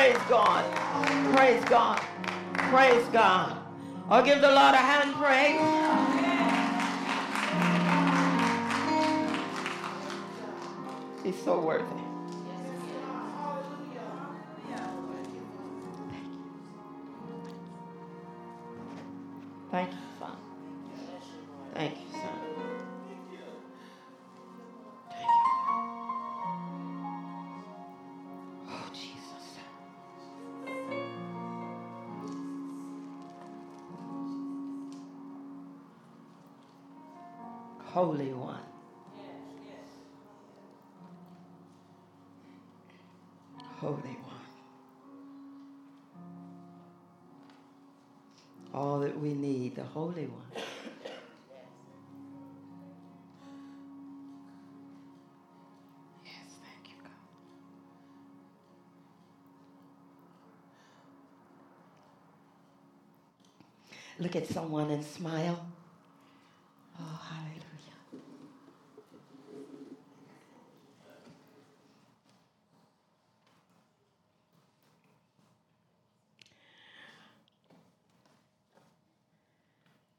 Praise God. Praise God. Praise God. I'll give the Lord a hand praise. He's so worthy. Look at someone and smile. Oh, hallelujah.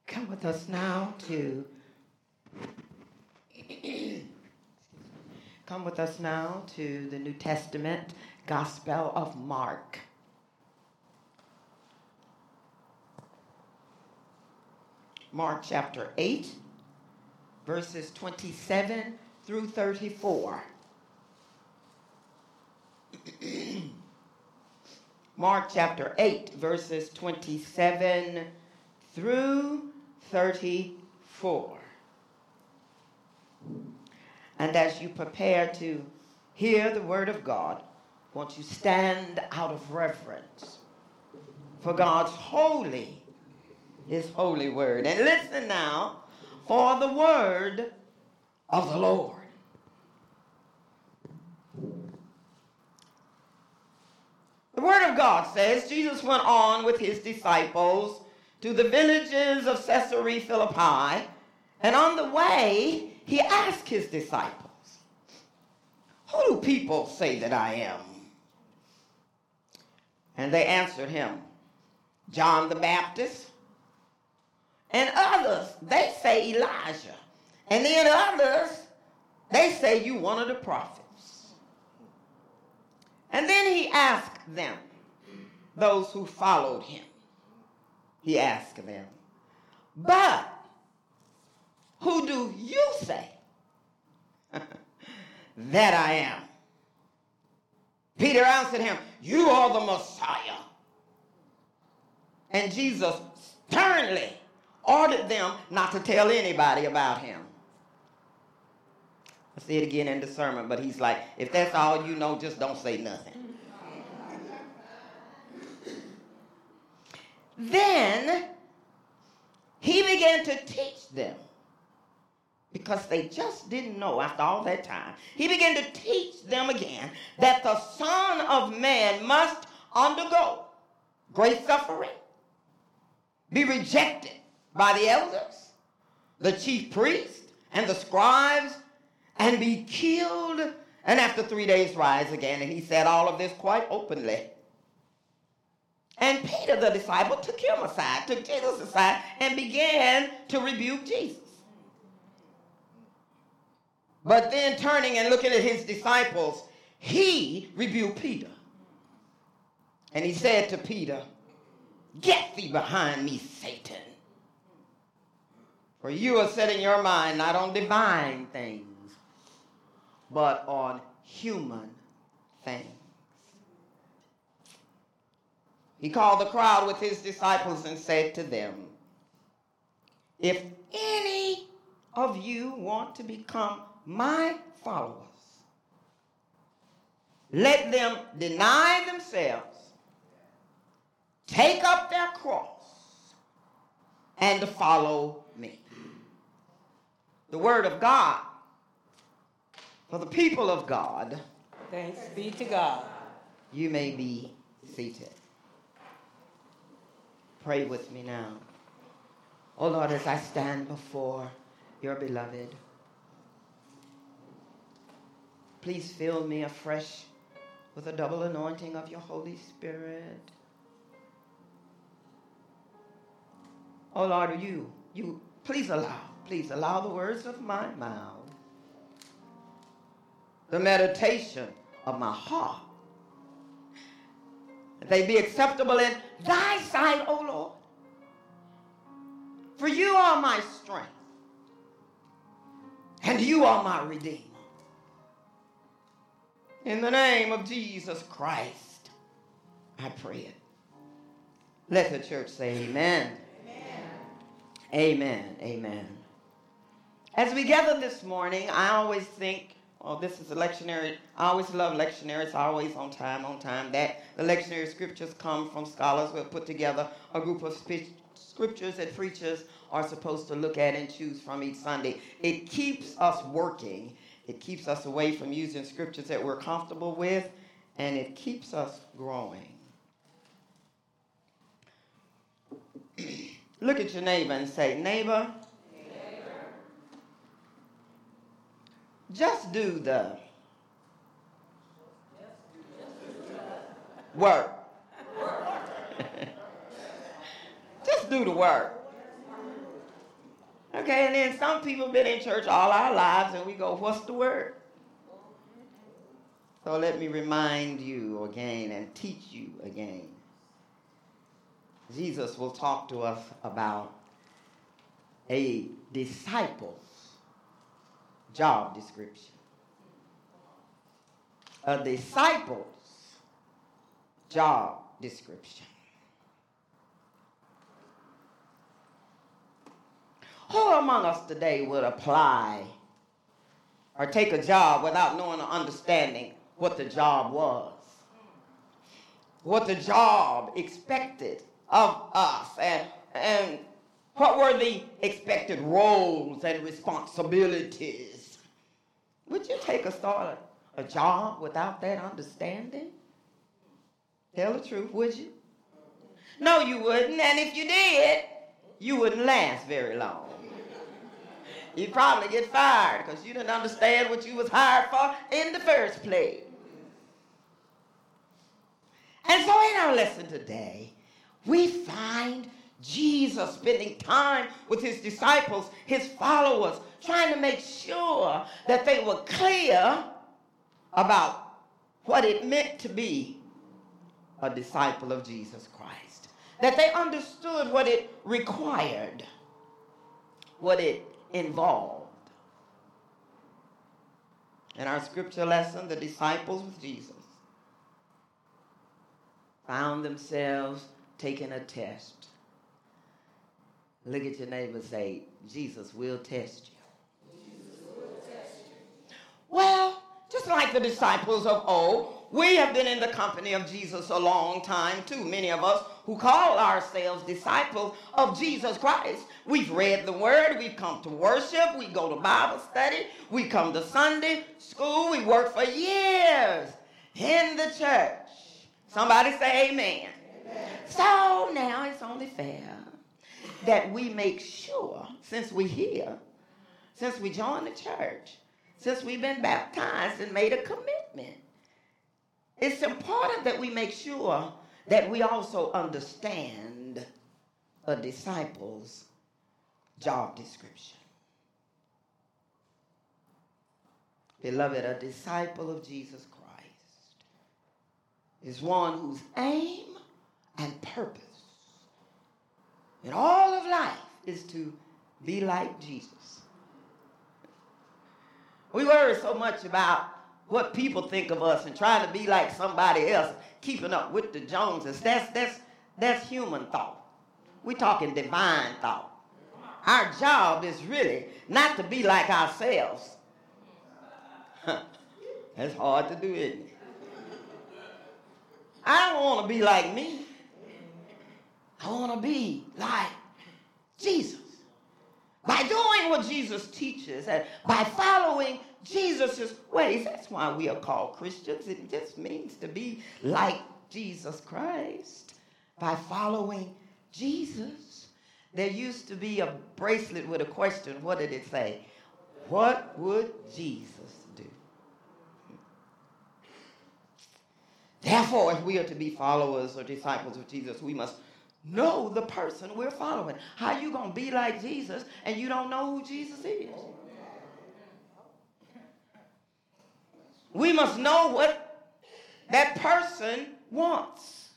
Come with us now to Come with us now to the New Testament Gospel of Mark. Mark chapter 8, verses 27 through 34. Mark chapter 8, verses 27 through 34. And as you prepare to hear the word of God, won't you stand out of reverence for God's holy, his holy word. And listen now for the word of the Lord. The word of God says Jesus went on with his disciples to the villages of Caesarea Philippi, and on the way, he asked his disciples, Who do people say that I am? And they answered him, John the Baptist. And others, they say Elijah. And then others, they say you one of the prophets. And then he asked them, those who followed him, he asked them, But who do you say that I am? Peter answered him, You are the Messiah. And Jesus sternly ordered them not to tell anybody about him. I see it again in the sermon, but he's like, if that's all you know, just don't say nothing. then he began to teach them because they just didn't know after all that time. He began to teach them again that the Son of Man must undergo great suffering, be rejected by the elders, the chief priests, and the scribes, and be killed, and after three days rise again. And he said all of this quite openly. And Peter, the disciple, took him aside, took Jesus aside, and began to rebuke Jesus. But then turning and looking at his disciples, he rebuked Peter. And he said to Peter, Get thee behind me, Satan. For you are setting your mind not on divine things, but on human things. He called the crowd with his disciples and said to them, If any of you want to become my followers, let them deny themselves, take up their cross, and follow. The word of God for the people of God. Thanks be to God. You may be seated. Pray with me now. Oh Lord, as I stand before your beloved, please fill me afresh with a double anointing of your Holy Spirit. Oh Lord, you, you, please allow, please allow the words of my mouth, the meditation of my heart, that they be acceptable in thy sight, O Lord. For you are my strength, and you are my redeemer. In the name of Jesus Christ, I pray it. Let the church say amen. Amen. Amen. As we gather this morning, I always think, oh, this is a lectionary. I always love lectionaries. Always on time, on time. That the lectionary scriptures come from scholars who have put together a group of scriptures that preachers are supposed to look at and choose from each Sunday. It keeps us working. It keeps us away from using scriptures that we're comfortable with, and it keeps us growing. Look at your neighbor and say, neighbor, neighbor. Just do the work. just do the work. Okay, and then some people been in church all our lives and we go, what's the word? So let me remind you again and teach you again. Jesus will talk to us about a disciple's job description. A disciple's job description. Who among us today would apply or take a job without knowing or understanding what the job was? What the job expected of us and, and what were the expected roles and responsibilities? Would you take a start a, a job without that understanding? Tell the truth, would you? No, you wouldn't. And if you did, you wouldn't last very long. You'd probably get fired because you didn't understand what you was hired for in the first place. And so in our lesson today, we find Jesus spending time with his disciples, his followers, trying to make sure that they were clear about what it meant to be a disciple of Jesus Christ. That they understood what it required, what it involved. In our scripture lesson, the disciples with Jesus found themselves taking a test. Look at your neighbor and say, Jesus will test you. Will test you. Well, just like the disciples of old, we have been in the company of Jesus a long time too. Many of us who call ourselves disciples of Jesus Christ. We've read the word, we've come to worship, we go to Bible study, we come to Sunday school, we work for years in the church. Somebody say amen. So now it's only fair that we make sure, since we're here, since we joined the church, since we've been baptized and made a commitment, it's important that we make sure that we also understand a disciple's job description. Beloved, a disciple of Jesus Christ is one whose aim and purpose in all of life is to be like Jesus. We worry so much about what people think of us and trying to be like somebody else, keeping up with the Joneses. That's that's that's human thought. We're talking divine thought. Our job is really not to be like ourselves. that's hard to do, isn't it? I don't want to be like me. I want to be like Jesus. By doing what Jesus teaches and by following Jesus' ways, that's why we are called Christians. It just means to be like Jesus Christ. By following Jesus. There used to be a bracelet with a question. What did it say? What would Jesus do? Therefore, if we are to be followers or disciples of Jesus, we must know the person we're following. How you to be like Jesus and you don't know who Jesus is? We must know what that person wants.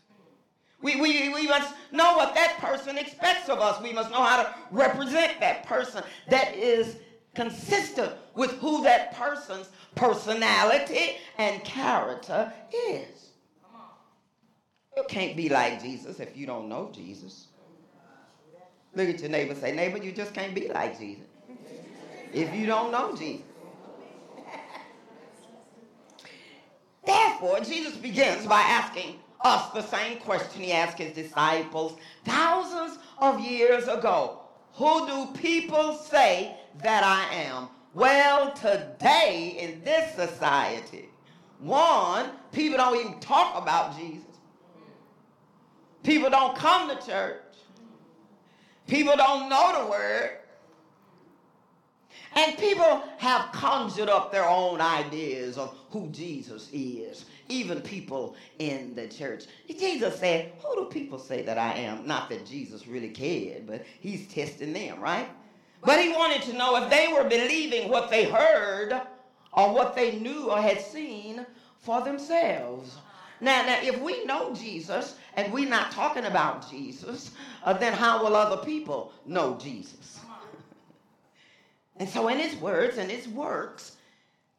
We, we, we must know what that person expects of us. We must know how to represent that person that is consistent with who that person's personality and character is. You can't be like Jesus if you don't know Jesus. Look at your neighbor say, neighbor, you just can't be like Jesus if you don't know Jesus. Therefore, Jesus begins by asking us the same question he asked his disciples thousands of years ago. Who do people say that I am? Well, today in this society, one, people don't even talk about Jesus. People don't come to church. People don't know the word. And people have conjured up their own ideas of who Jesus is, even people in the church. Jesus said, Who do people say that I am? Not that Jesus really cared, but he's testing them, right? But he wanted to know if they were believing what they heard or what they knew or had seen for themselves. Now, now, if we know Jesus and we're not talking about Jesus, uh, then how will other people know Jesus? and so, in his words and his works,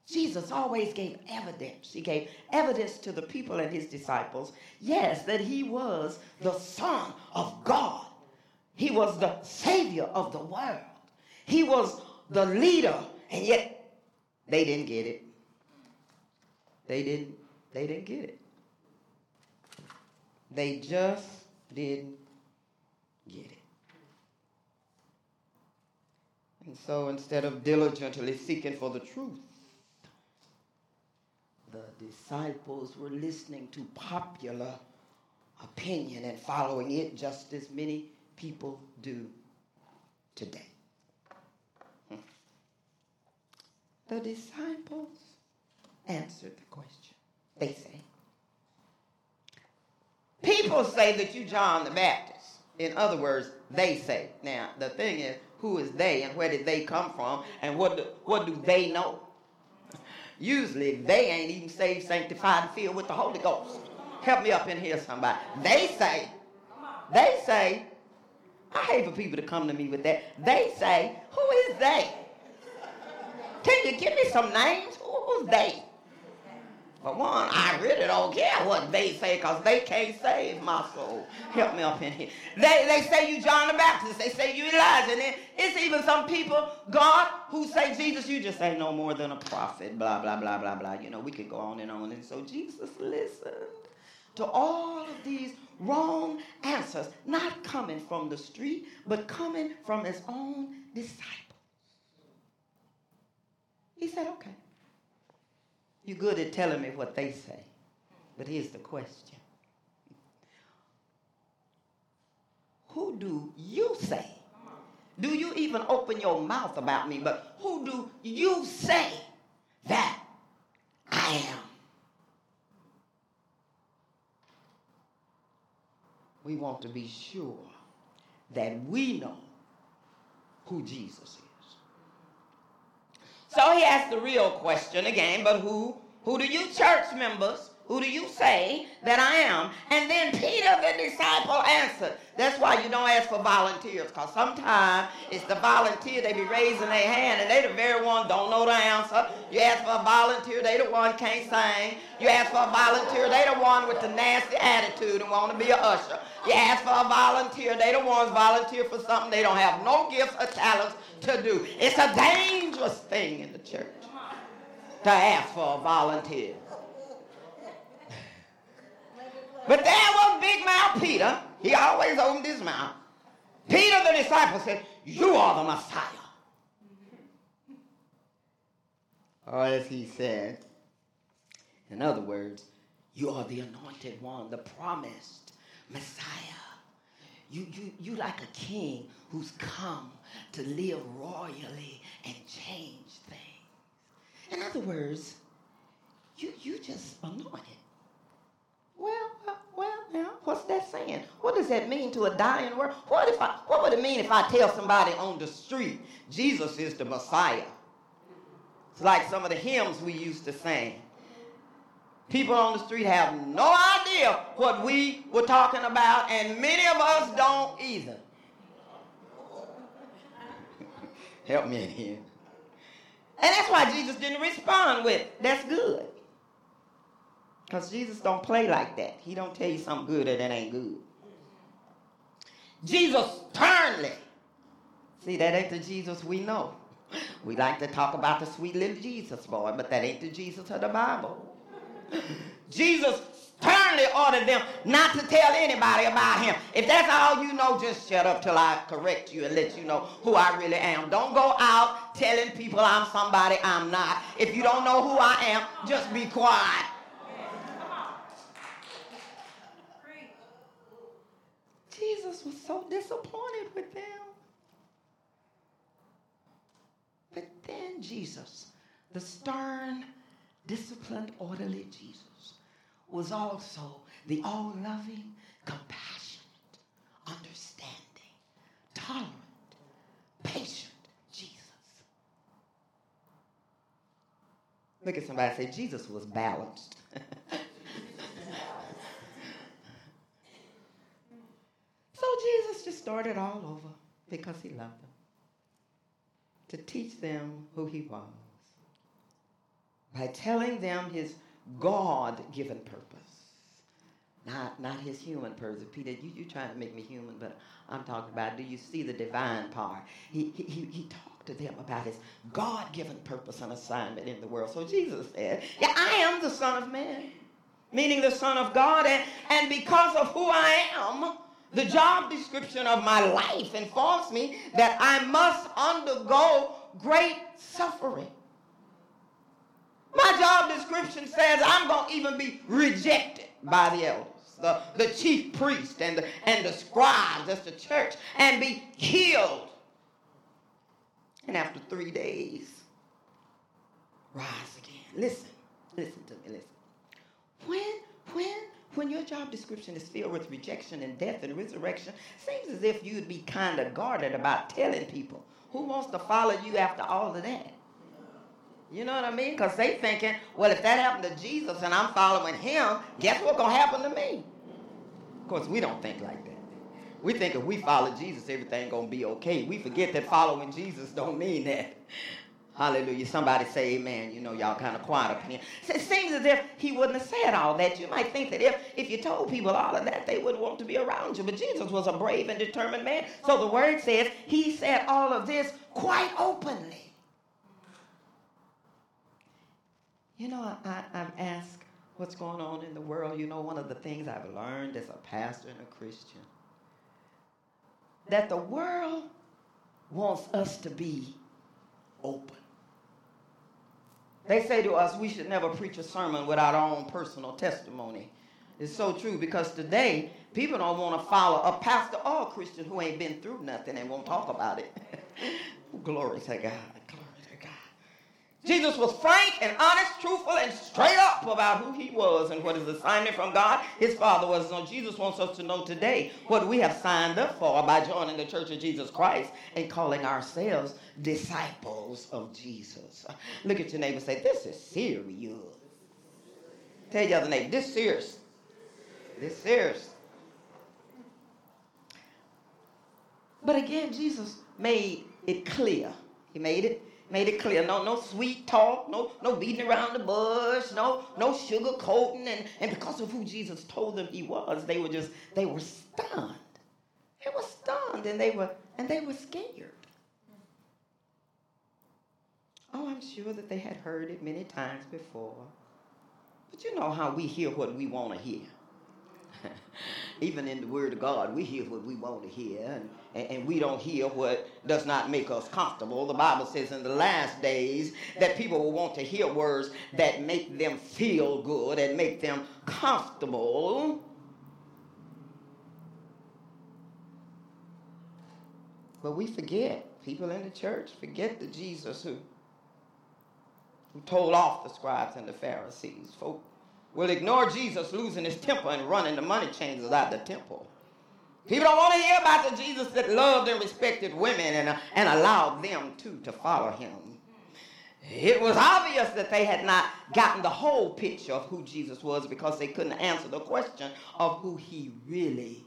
Jesus always gave evidence. He gave evidence to the people and his disciples, yes, that he was the Son of God. He was the Savior of the world. He was the leader, and yet they didn't get it. They didn't, they didn't get it. They just didn't get it. And so instead of diligently seeking for the truth, the disciples were listening to popular opinion and following it just as many people do today. The disciples answered the question. They say, People say that you John the Baptist. In other words, they say. Now, the thing is, who is they and where did they come from and what do, what do they know? Usually, they ain't even saved, sanctified, and filled with the Holy Ghost. Help me up in here, somebody. They say, they say, I hate for people to come to me with that. They say, who is they? Can you give me some names? Who's they? For one, I really don't care what they say because they can't save my soul. Help me up in here. They, they say you John the Baptist. They say you Elijah. And it's even some people, God, who say, Jesus, you just ain't no more than a prophet. Blah, blah, blah, blah, blah. You know, we could go on and on. And so Jesus listened to all of these wrong answers, not coming from the street, but coming from his own disciples. He said, okay. You're good at telling me what they say. But here's the question Who do you say? Do you even open your mouth about me? But who do you say that I am? We want to be sure that we know who Jesus is. So he asked the real question again, but who, who do you church members, who do you say that I am? And then Peter the disciple answered. That's why you don't ask for volunteers, because sometimes it's the volunteer, they be raising their hand, and they the very one don't know the answer. You ask for a volunteer, they the one can't sing. You ask for a volunteer, they the one with the nasty attitude and want to be a usher. You ask for a volunteer, they the ones volunteer for something they don't have no gifts or talents to do. It's a dangerous thing in the church to ask for a volunteer. But there was Big Mouth Peter. He always opened his mouth. Peter, the disciple, said, You are the Messiah. Or as he said, in other words, you are the anointed one, the promised Messiah. You, you, you like a king who's come to live royally and change things. In other words, you, you just anointed. What's that saying? What does that mean to a dying world? What if I, what would it mean if I tell somebody on the street, Jesus is the Messiah? It's like some of the hymns we used to sing. People on the street have no idea what we were talking about, and many of us don't either. Help me in here. And that's why Jesus didn't respond with, that's good. Because Jesus don't play like that. He don't tell you something good that ain't good. Jesus sternly. See, that ain't the Jesus we know. We like to talk about the sweet little Jesus boy, but that ain't the Jesus of the Bible. Jesus sternly ordered them not to tell anybody about him. If that's all you know, just shut up till I correct you and let you know who I really am. Don't go out telling people I'm somebody I'm not. If you don't know who I am, just be quiet. Jesus was so disappointed with them. But then Jesus, the stern, disciplined, orderly Jesus, was also the all loving, compassionate, understanding, tolerant, patient Jesus. Look at somebody say, Jesus was balanced. so Jesus just started all over because he loved them to teach them who he was by telling them his God given purpose, not, not his human purpose. Peter, you, you're trying to make me human, but I'm talking about do you see the divine part? He, he, he talked to them about his God given purpose and assignment in the world. So Jesus said, Yeah, I am the Son of Man, meaning the Son of God, and, and because of who I am, the job description of my life informs me that I must undergo great suffering. My job description says I'm going to even be rejected by the elders, the, the chief priest and the, and the scribes, that's the church, and be killed. And after three days, rise again. Listen, listen to me, listen. When, when when your job description is filled with rejection and death and resurrection, seems as if you'd be kind of guarded about telling people. Who wants to follow you after all of that? You know what I mean? Because they thinking, well, if that happened to Jesus and I'm following him, guess what's to happen to me? Of course, we don't think like that. We think if we follow Jesus, everything to be okay. We forget that following Jesus don't mean that. Hallelujah. Somebody say amen. You know, y'all kind of quiet up here. It seems as if he wouldn't have said all that. You might think that if, if you told people all of that, they wouldn't want to be around you. But Jesus was a brave and determined man. So the word says he said all of this quite openly. You know, I, I've asked what's going on in the world. You know, one of the things I've learned as a pastor and a Christian that the world wants us to be open. They say to us, we should never preach a sermon without our own personal testimony. It's so true because today people don't want to follow a pastor or a Christian who ain't been through nothing and won't talk about it. Glory to God. Jesus was frank and honest, truthful, and straight up about who he was and what his assignment from God, his Father, was. So Jesus wants us to know today what we have signed up for by joining the Church of Jesus Christ and calling ourselves disciples of Jesus. Look at your neighbor say, This is serious. Tell your other neighbor, this is serious. This serious. But again, Jesus made it clear. He made it made it clear. No, no sweet talk, no, no beating around the bush, no, no sugar coating. And, and because of who Jesus told them he was, they were just, they were stunned. They were stunned and they were, and they were scared. Oh, I'm sure that they had heard it many times before. But you know how we hear what we want to hear. Even in the Word of God, we hear what we want to hear, and, and we don't hear what does not make us comfortable. The Bible says in the last days that people will want to hear words that make them feel good and make them comfortable. But we forget, people in the church forget the Jesus who, who told off the scribes and the Pharisees. Folk will ignore Jesus losing his temper and running the money changers out of the temple. People don't want to hear about the Jesus that loved and respected women and, uh, and allowed them too to follow him. It was obvious that they had not gotten the whole picture of who Jesus was because they couldn't answer the question of who he really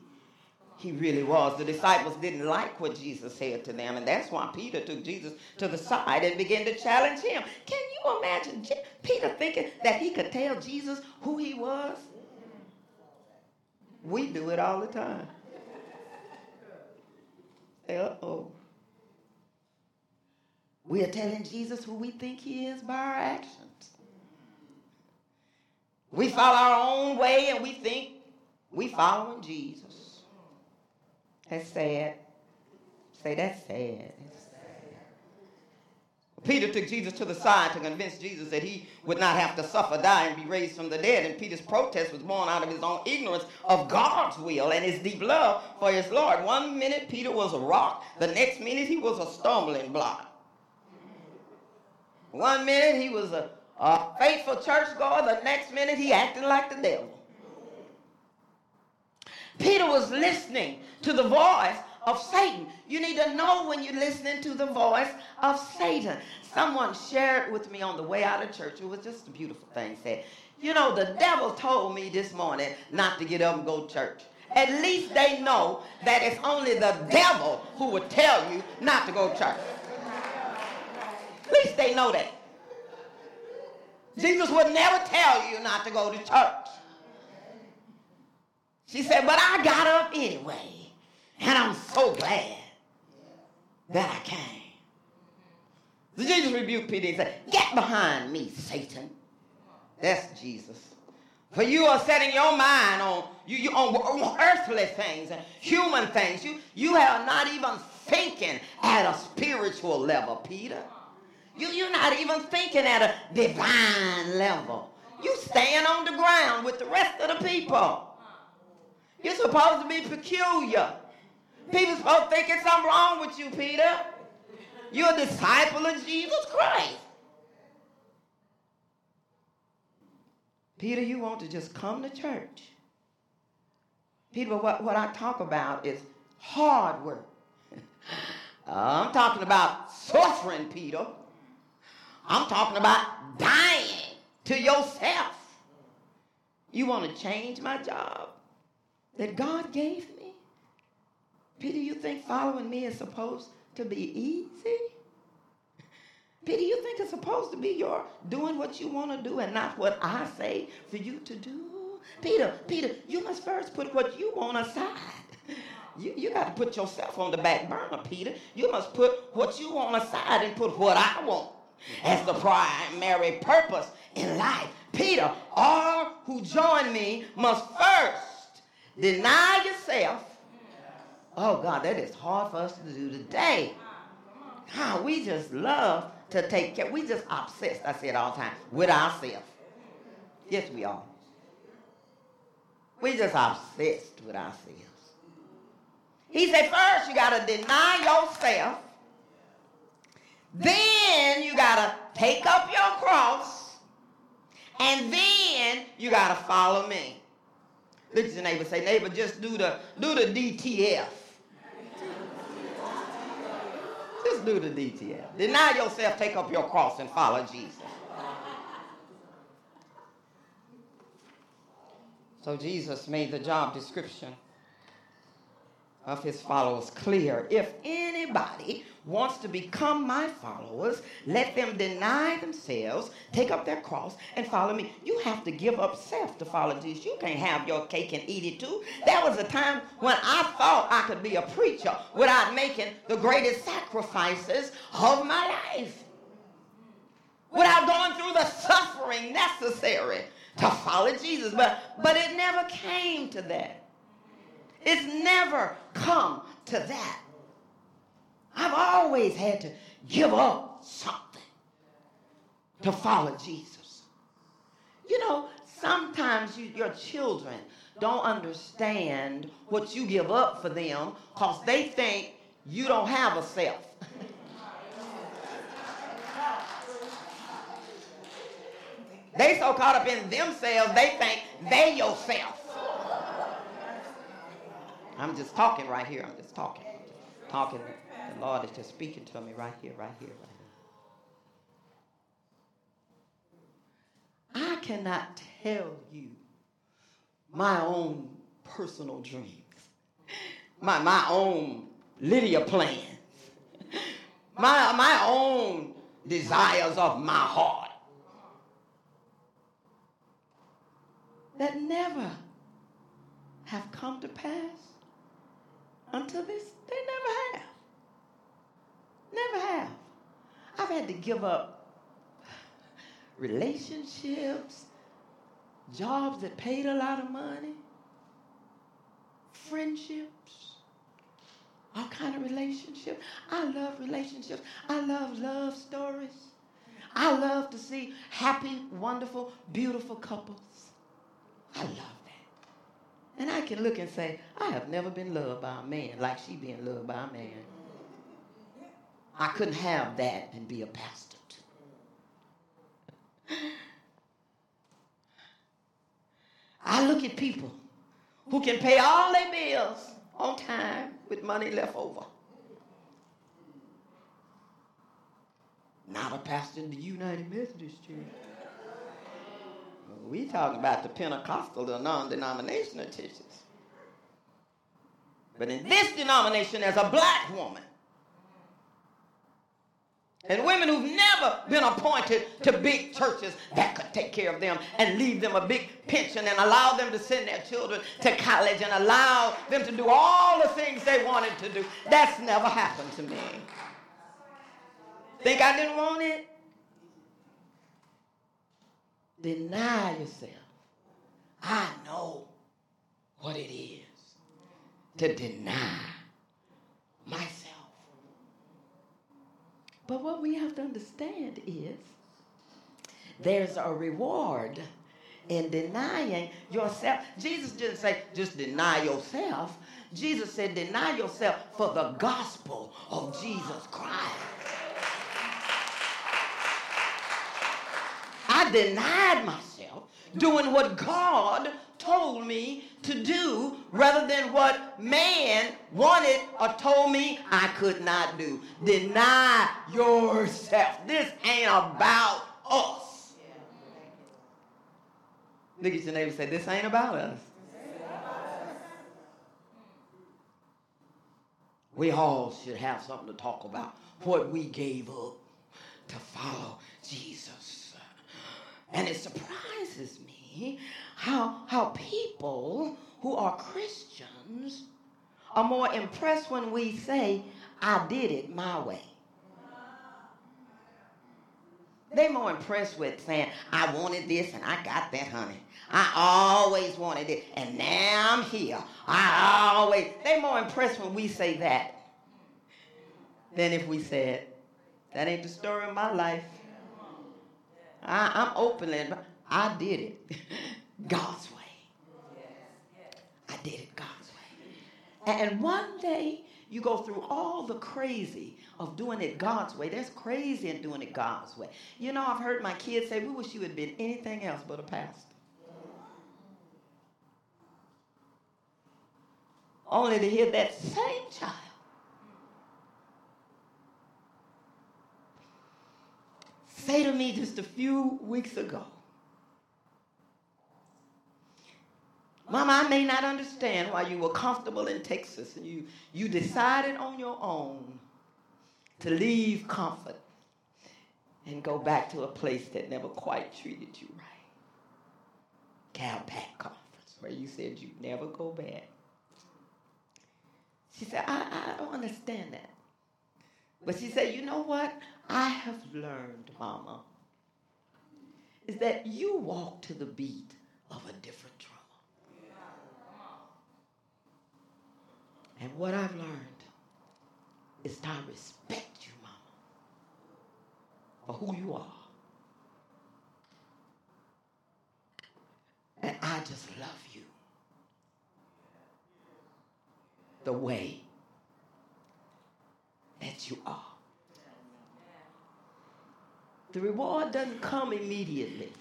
he really was. The disciples didn't like what Jesus said to them, and that's why Peter took Jesus to the side and began to challenge him. Can you imagine Peter thinking that he could tell Jesus who he was? We do it all the time. Uh oh. We are telling Jesus who we think he is by our actions. We follow our own way and we think we're following Jesus. That's sad. Say that's sad. Peter took Jesus to the side to convince Jesus that he would not have to suffer, die, and be raised from the dead. And Peter's protest was born out of his own ignorance of God's will and his deep love for his Lord. One minute Peter was a rock, the next minute he was a stumbling block. One minute he was a, a faithful churchgoer, the next minute he acted like the devil. Peter was listening to the voice of Satan. You need to know when you're listening to the voice of Satan. Someone shared with me on the way out of church. It was just a beautiful thing. Said, you know, the devil told me this morning not to get up and go to church. At least they know that it's only the devil who would tell you not to go to church. At least they know that. Jesus would never tell you not to go to church. She said, but I got up anyway. And I'm so glad that I came. So Jesus rebuked Peter and said, Get behind me, Satan. That's Jesus. For you are setting your mind on you, you on, earthly things and human things. You, you are not even thinking at a spiritual level, Peter. You, you're not even thinking at a divine level. You stand on the ground with the rest of the people. You're supposed to be peculiar. People supposed to think it's something wrong with you, Peter. You're a disciple of Jesus Christ. Peter, you want to just come to church. Peter, what, what I talk about is hard work. I'm talking about suffering, Peter. I'm talking about dying to yourself. You want to change my job that God gave me? Peter, you think following me is supposed to be easy? Peter, you think it's supposed to be your doing what you want to do and not what I say for you to do? Peter, Peter, you must first put what you want aside. You, you got to put yourself on the back burner, Peter. You must put what you want aside and put what I want as the primary purpose in life. Peter, all who join me must first deny yourself. Oh God, that is hard for us to do today. We just love to take care. We just obsessed, I say it all the time, with ourselves. Yes, we are. We just obsessed with ourselves. He said, first you got to deny yourself then you got to take up your cross. And then you got to follow me. Look at your neighbor. Say, neighbor, just do the, do the DTF. Just do the DTF. Deny yourself, take up your cross, and follow Jesus. So Jesus made the job description of his followers clear. If anybody wants to become my followers, let them deny themselves, take up their cross, and follow me. You have to give up self to follow Jesus. You can't have your cake and eat it too. There was a time when I thought I could be a preacher without making the greatest sacrifices of my life. Without going through the suffering necessary to follow Jesus. But, but it never came to that. It's never come to that. I've always had to give up something to follow Jesus. You know, sometimes you, your children don't understand what you give up for them because they think you don't have a self. They so caught up in themselves, they think they yourself. I'm just talking right here. I'm just talking. Talking. The Lord is just speaking to me right here, right here, right here. I cannot tell you my own personal dreams, my, my own Lydia plans, my, my own desires of my heart that never have come to pass until this. They never have. Never have. I've had to give up relationships, jobs that paid a lot of money, friendships, all kind of relationships. I love relationships. I love love stories. I love to see happy, wonderful, beautiful couples. I love that. And I can look and say, I have never been loved by a man like she being loved by a man. I couldn't have that and be a pastor. I look at people who can pay all their bills on time with money left over. Not a pastor in the United Methodist Church. We talking about the Pentecostal, the non-denominational churches. But in this denomination, as a black woman, and women who've never been appointed to big churches that could take care of them and leave them a big pension and allow them to send their children to college and allow them to do all the things they wanted to do. That's never happened to me. Think I didn't want it? Deny yourself. I know what it is to deny myself. But what we have to understand is there's a reward in denying yourself. Jesus didn't say just deny yourself. Jesus said deny yourself for the gospel of Jesus Christ. I denied myself doing what God told me to do rather than what man wanted or told me I could not do. Deny yourself. This ain't about us. Look at your neighbor say, This ain't about us. We all should have something to talk about. What we gave up to follow Jesus. And it surprises me how, how people who are Christians are more impressed when we say, I did it my way. They're more impressed with saying, I wanted this and I got that, honey. I always wanted it and now I'm here. I always. They're more impressed when we say that than if we said, that ain't the story of my life. I, I'm openly, I did it God's way. I did it God's way. And one day you go through all the crazy of doing it God's way. There's crazy in doing it God's way. You know, I've heard my kids say, we wish you had been anything else but a pastor. Only to hear that same child say to me just a few weeks ago, Mama, I may not understand why you were comfortable in Texas and you, you decided on your own to leave comfort and go back to a place that never quite treated you right. CalPAC conference, where you said you'd never go back. She said, I, I don't understand that. But she said, you know what? I have learned, Mama, is that you walk to the beat of a different And what I've learned is to respect you, Mama, for who you are. And I just love you the way that you are. The reward doesn't come immediately.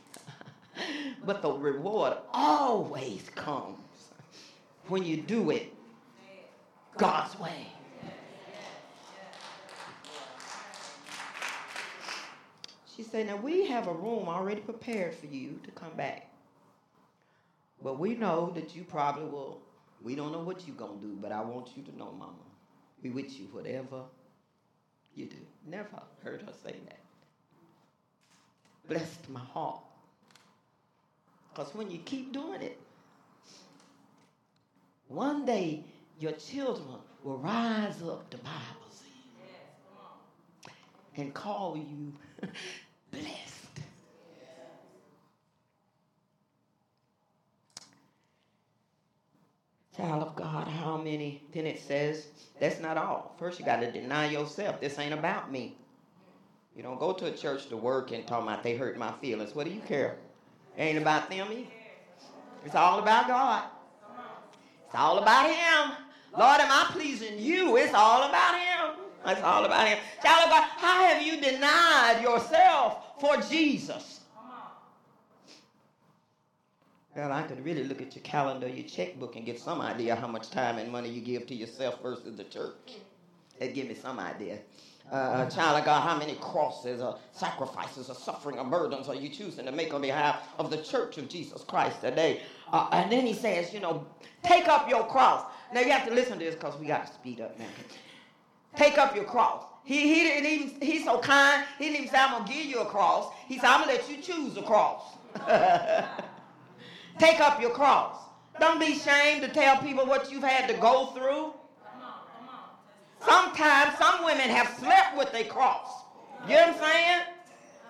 but the reward always comes when you do it God's way. She said, Now we have a room already prepared for you to come back. But we know that you probably will. We don't know what you're going to do, but I want you to know, Mama, we with you, whatever you do. Never heard her say that. Blessed my heart. Because when you keep doing it, one day your children will rise up, the Bible says, and call you blessed. Child of God, how many? Then it says, that's not all. First, you got to deny yourself. This ain't about me. You don't go to a church to work and talk about they hurt my feelings. What do you care? It ain't about them either. It's all about God. It's all about Him. Lord, am I pleasing you? It's all about Him. It's all about Him. Child of God, how have you denied yourself for Jesus? Well, I could really look at your calendar, your checkbook, and get some idea how much time and money you give to yourself versus the church. That give me some idea. Uh, child of God, how many crosses or sacrifices or suffering or burdens are you choosing to make on behalf of the church of Jesus Christ today? Uh, and then he says, you know, take up your cross. Now you have to listen to this because we got to speed up now. Take up your cross. He, he didn't even, he's so kind. He didn't even say, I'm going to give you a cross. He said, I'm going to let you choose a cross. Take up your cross. Don't be ashamed to tell people what you've had to go through. Sometimes some women have slept with a cross. You know what I'm saying?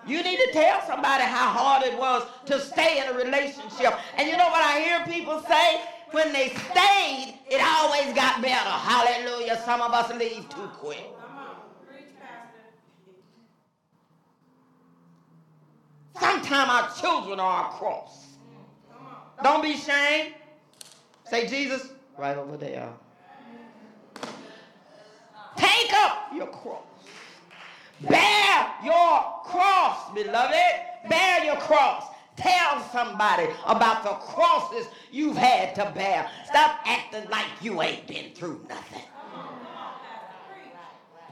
You need to tell somebody how hard it was to stay in a relationship. And you know what I hear people say? When they stayed, it always got better. Hallelujah. Some of us leave too quick. Sometimes our children are our cross. Don't be ashamed. Say, Jesus, right over there. Take up your cross. Bear your cross, beloved. Bear your cross. Tell somebody about the crosses you've had to bear. Stop acting like you ain't been through nothing.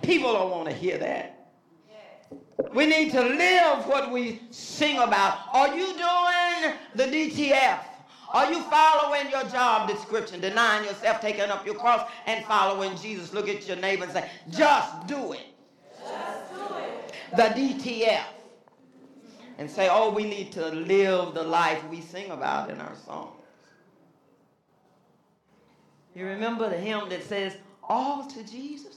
People don't want to hear that. We need to live what we sing about. Are you doing the DTF? Are you following your job description, denying yourself, taking up your cross, and following Jesus? Look at your neighbor and say, just do it. Just do it. The DTF. And say, oh, we need to live the life we sing about in our songs. You remember the hymn that says, all to Jesus?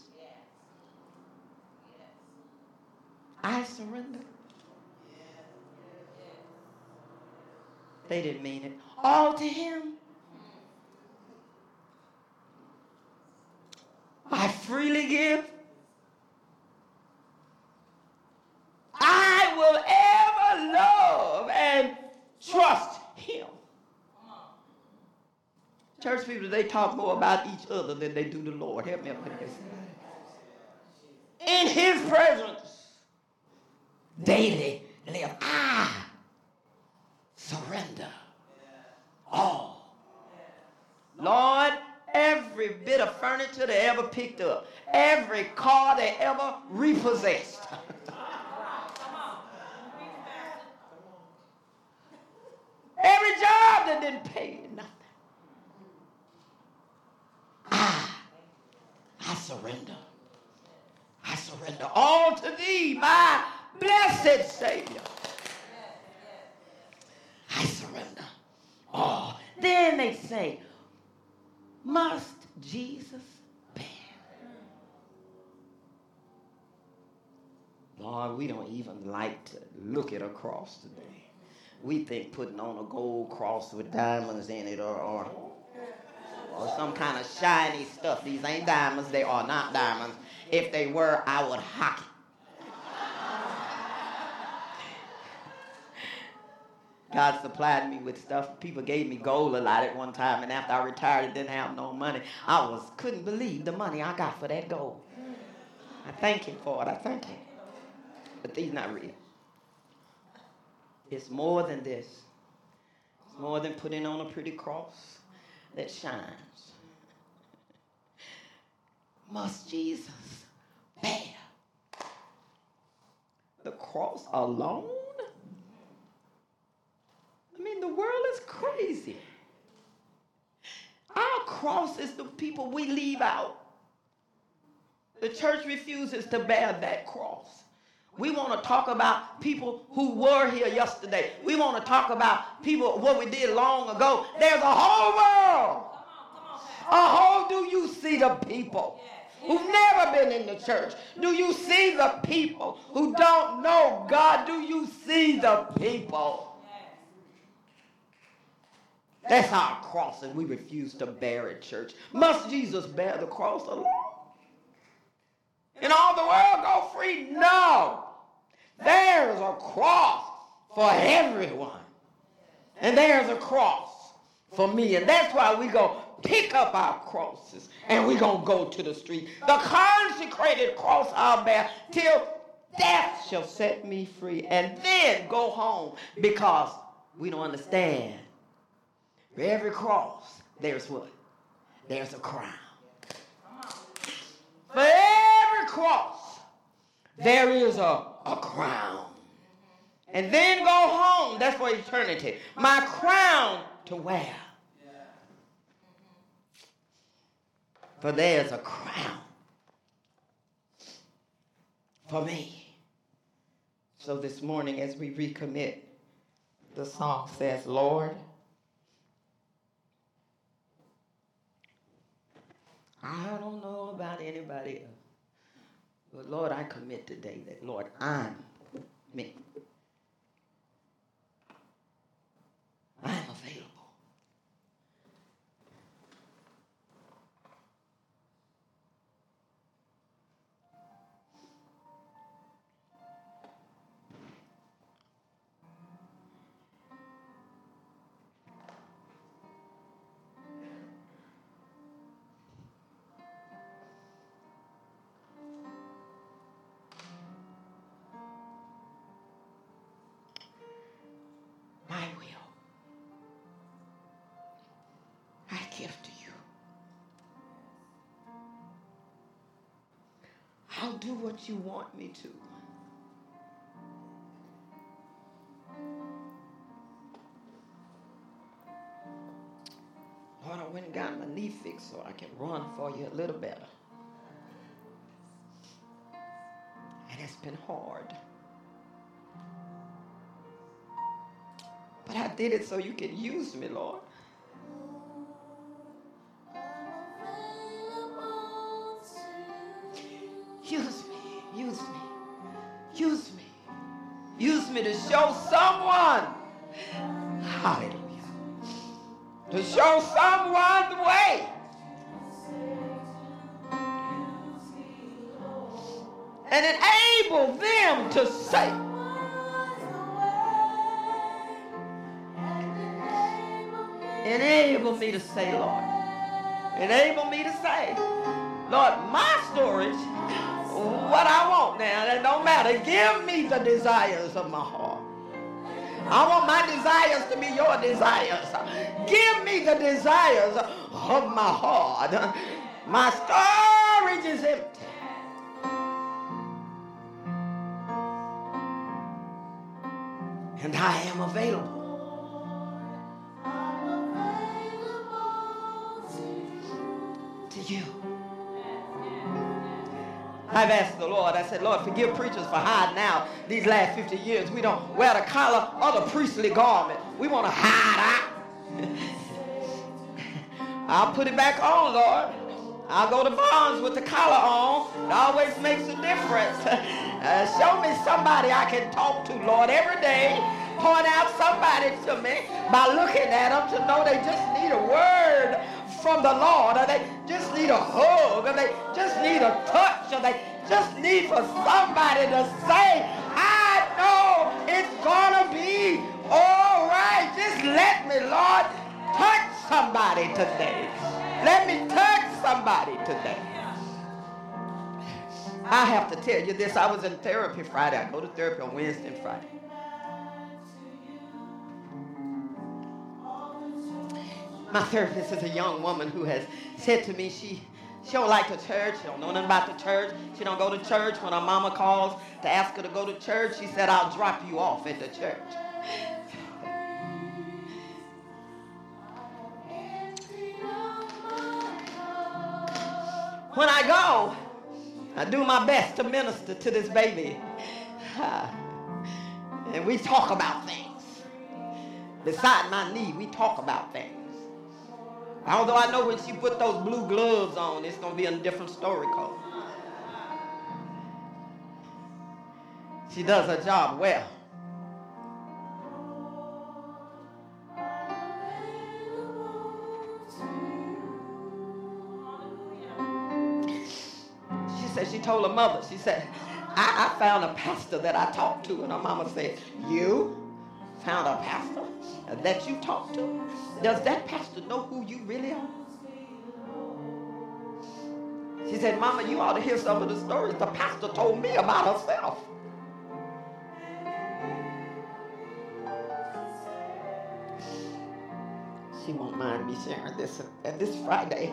I surrender. They didn't mean it. All to Him. I freely give. I will ever love and trust Him. Church people, they talk more about each other than they do the Lord. Help me up with this. In His presence, daily live. I surrender all. Lord, every bit of furniture they ever picked up, every car they ever repossessed. every job that didn't pay nothing. I, I surrender. I surrender all to thee, my blessed Savior. I surrender all. Then they say, must Jesus bear? Lord, we don't even like to look at a cross today. We think putting on a gold cross with diamonds in it or, or, or some kind of shiny stuff. These ain't diamonds. They are not diamonds. If they were, I would hock it. God supplied me with stuff. People gave me gold a lot at one time, and after I retired and didn't have no money, I was couldn't believe the money I got for that gold. I thank him for it. I thank him. But these not real. It's more than this. It's more than putting on a pretty cross that shines. Must Jesus bear the cross alone? I mean, the world is crazy. Our cross is the people we leave out. The church refuses to bear that cross. We want to talk about people who were here yesterday. We want to talk about people, what we did long ago. There's a whole world. A whole, do you see the people who've never been in the church? Do you see the people who don't know God? Do you see the people? That's our cross, and we refuse to bear it, church. Must Jesus bear the cross alone? And all the world go free? No. There's a cross for everyone. And there's a cross for me. And that's why we go pick up our crosses and we're going to go to the street. The consecrated cross I'll bear till death shall set me free. And then go home because we don't understand. For every cross, there's what? There's a crown. For every cross, there is a, a crown. Mm-hmm. And then go home. That's for eternity. My crown to wear. Mm-hmm. For there's a crown for me. So this morning, as we recommit, the song says, Lord, I don't know about anybody else. But Lord, I commit today that, Lord, I'm me. I'm available. I'll do what you want me to. Lord, I went and got my knee fixed so I can run for you a little better. And it's been hard. But I did it so you can use me, Lord. Show someone way. And enable them to say, Enable me to say, Lord. Enable me to say, Lord, my storage, what I want now, that don't matter. Give me the desires of my heart. I want my desires to be your desires. Give me the desires of my heart. My storage is empty. And I am available. I've asked the Lord, I said, Lord, forgive preachers for hiding out these last 50 years. We don't wear the collar or the priestly garment. We want to hide out. I'll put it back on, Lord. I'll go to Barnes with the collar on. It always makes a difference. Uh, show me somebody I can talk to, Lord, every day. Point out somebody to me by looking at them to know they just need a word from the Lord, or they just need a hug, or they just need a touch, or they just need for somebody to say, I know it's gonna be all right. Just let me, Lord, touch somebody today. Let me touch somebody today. I have to tell you this. I was in therapy Friday. I go to therapy on Wednesday and Friday. My therapist is a young woman who has said to me she she don't like the church. She don't know nothing about the church. She don't go to church. When her mama calls to ask her to go to church, she said, I'll drop you off at the church. When I go, I do my best to minister to this baby. And we talk about things. Beside my knee, we talk about things. Although I know when she put those blue gloves on, it's going to be a different story, Cole. She does her job well. She said she told her mother, she said, I, I found a pastor that I talked to. And her mama said, You found a pastor that you talk to? Does that pastor know who you really are? She said, Mama, you ought to hear some of the stories the pastor told me about herself. She won't mind me sharing this. And this Friday,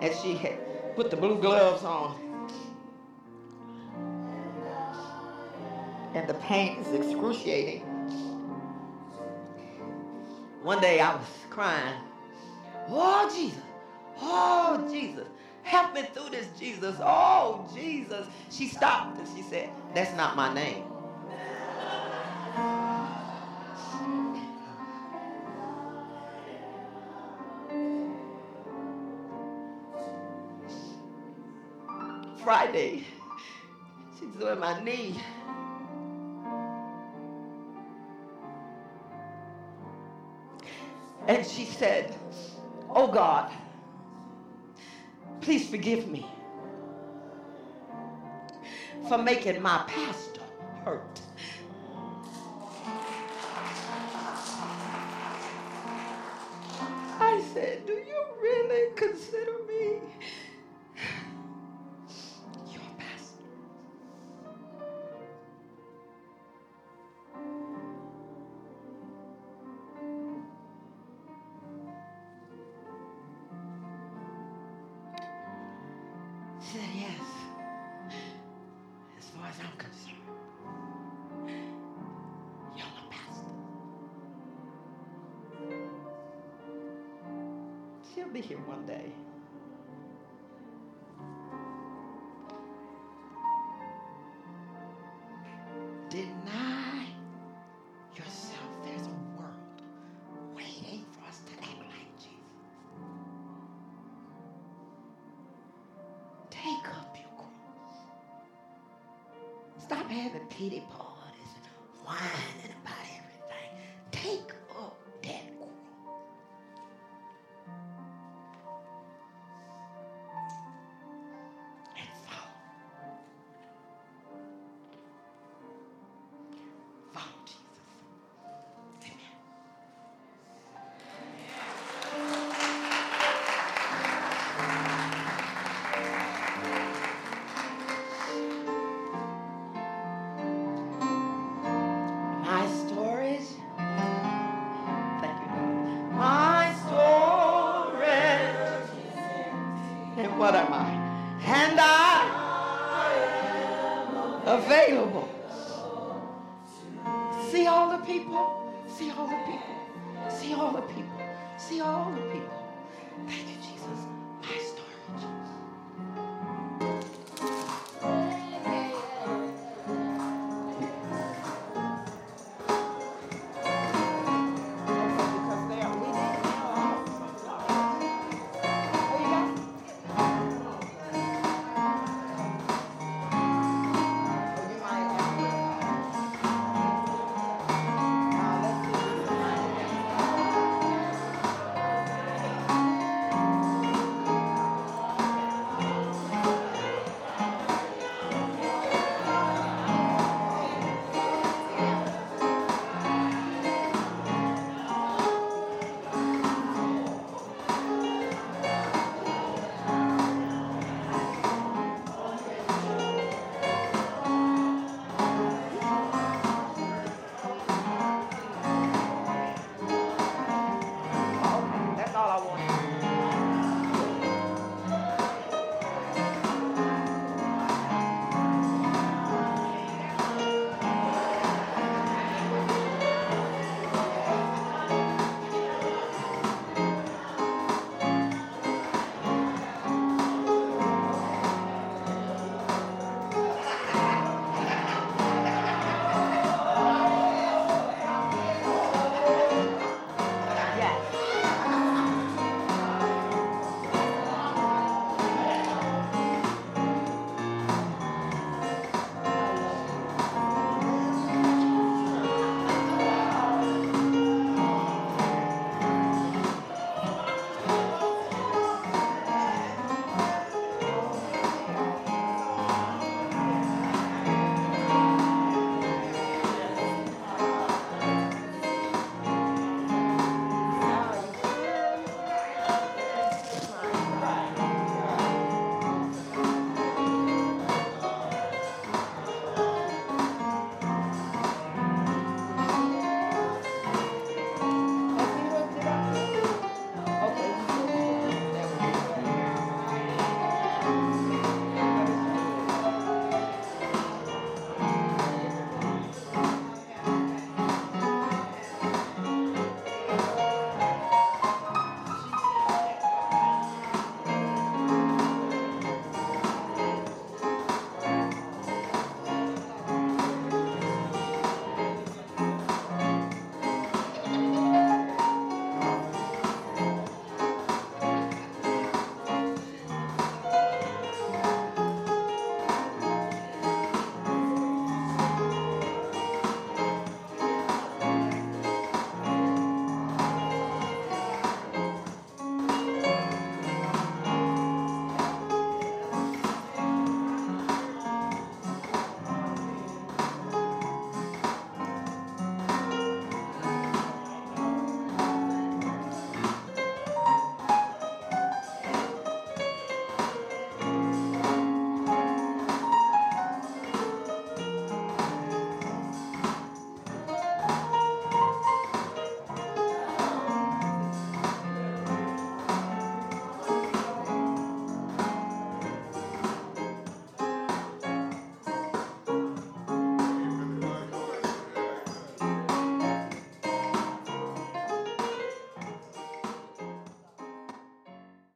and she had put the blue gloves on. And the pain is excruciating. One day I was crying. Oh, Jesus. Oh, Jesus. Help me through this, Jesus. Oh, Jesus. She stopped and she said, That's not my name. Friday, she's on my knee. And she said, Oh God, please forgive me for making my pastor hurt.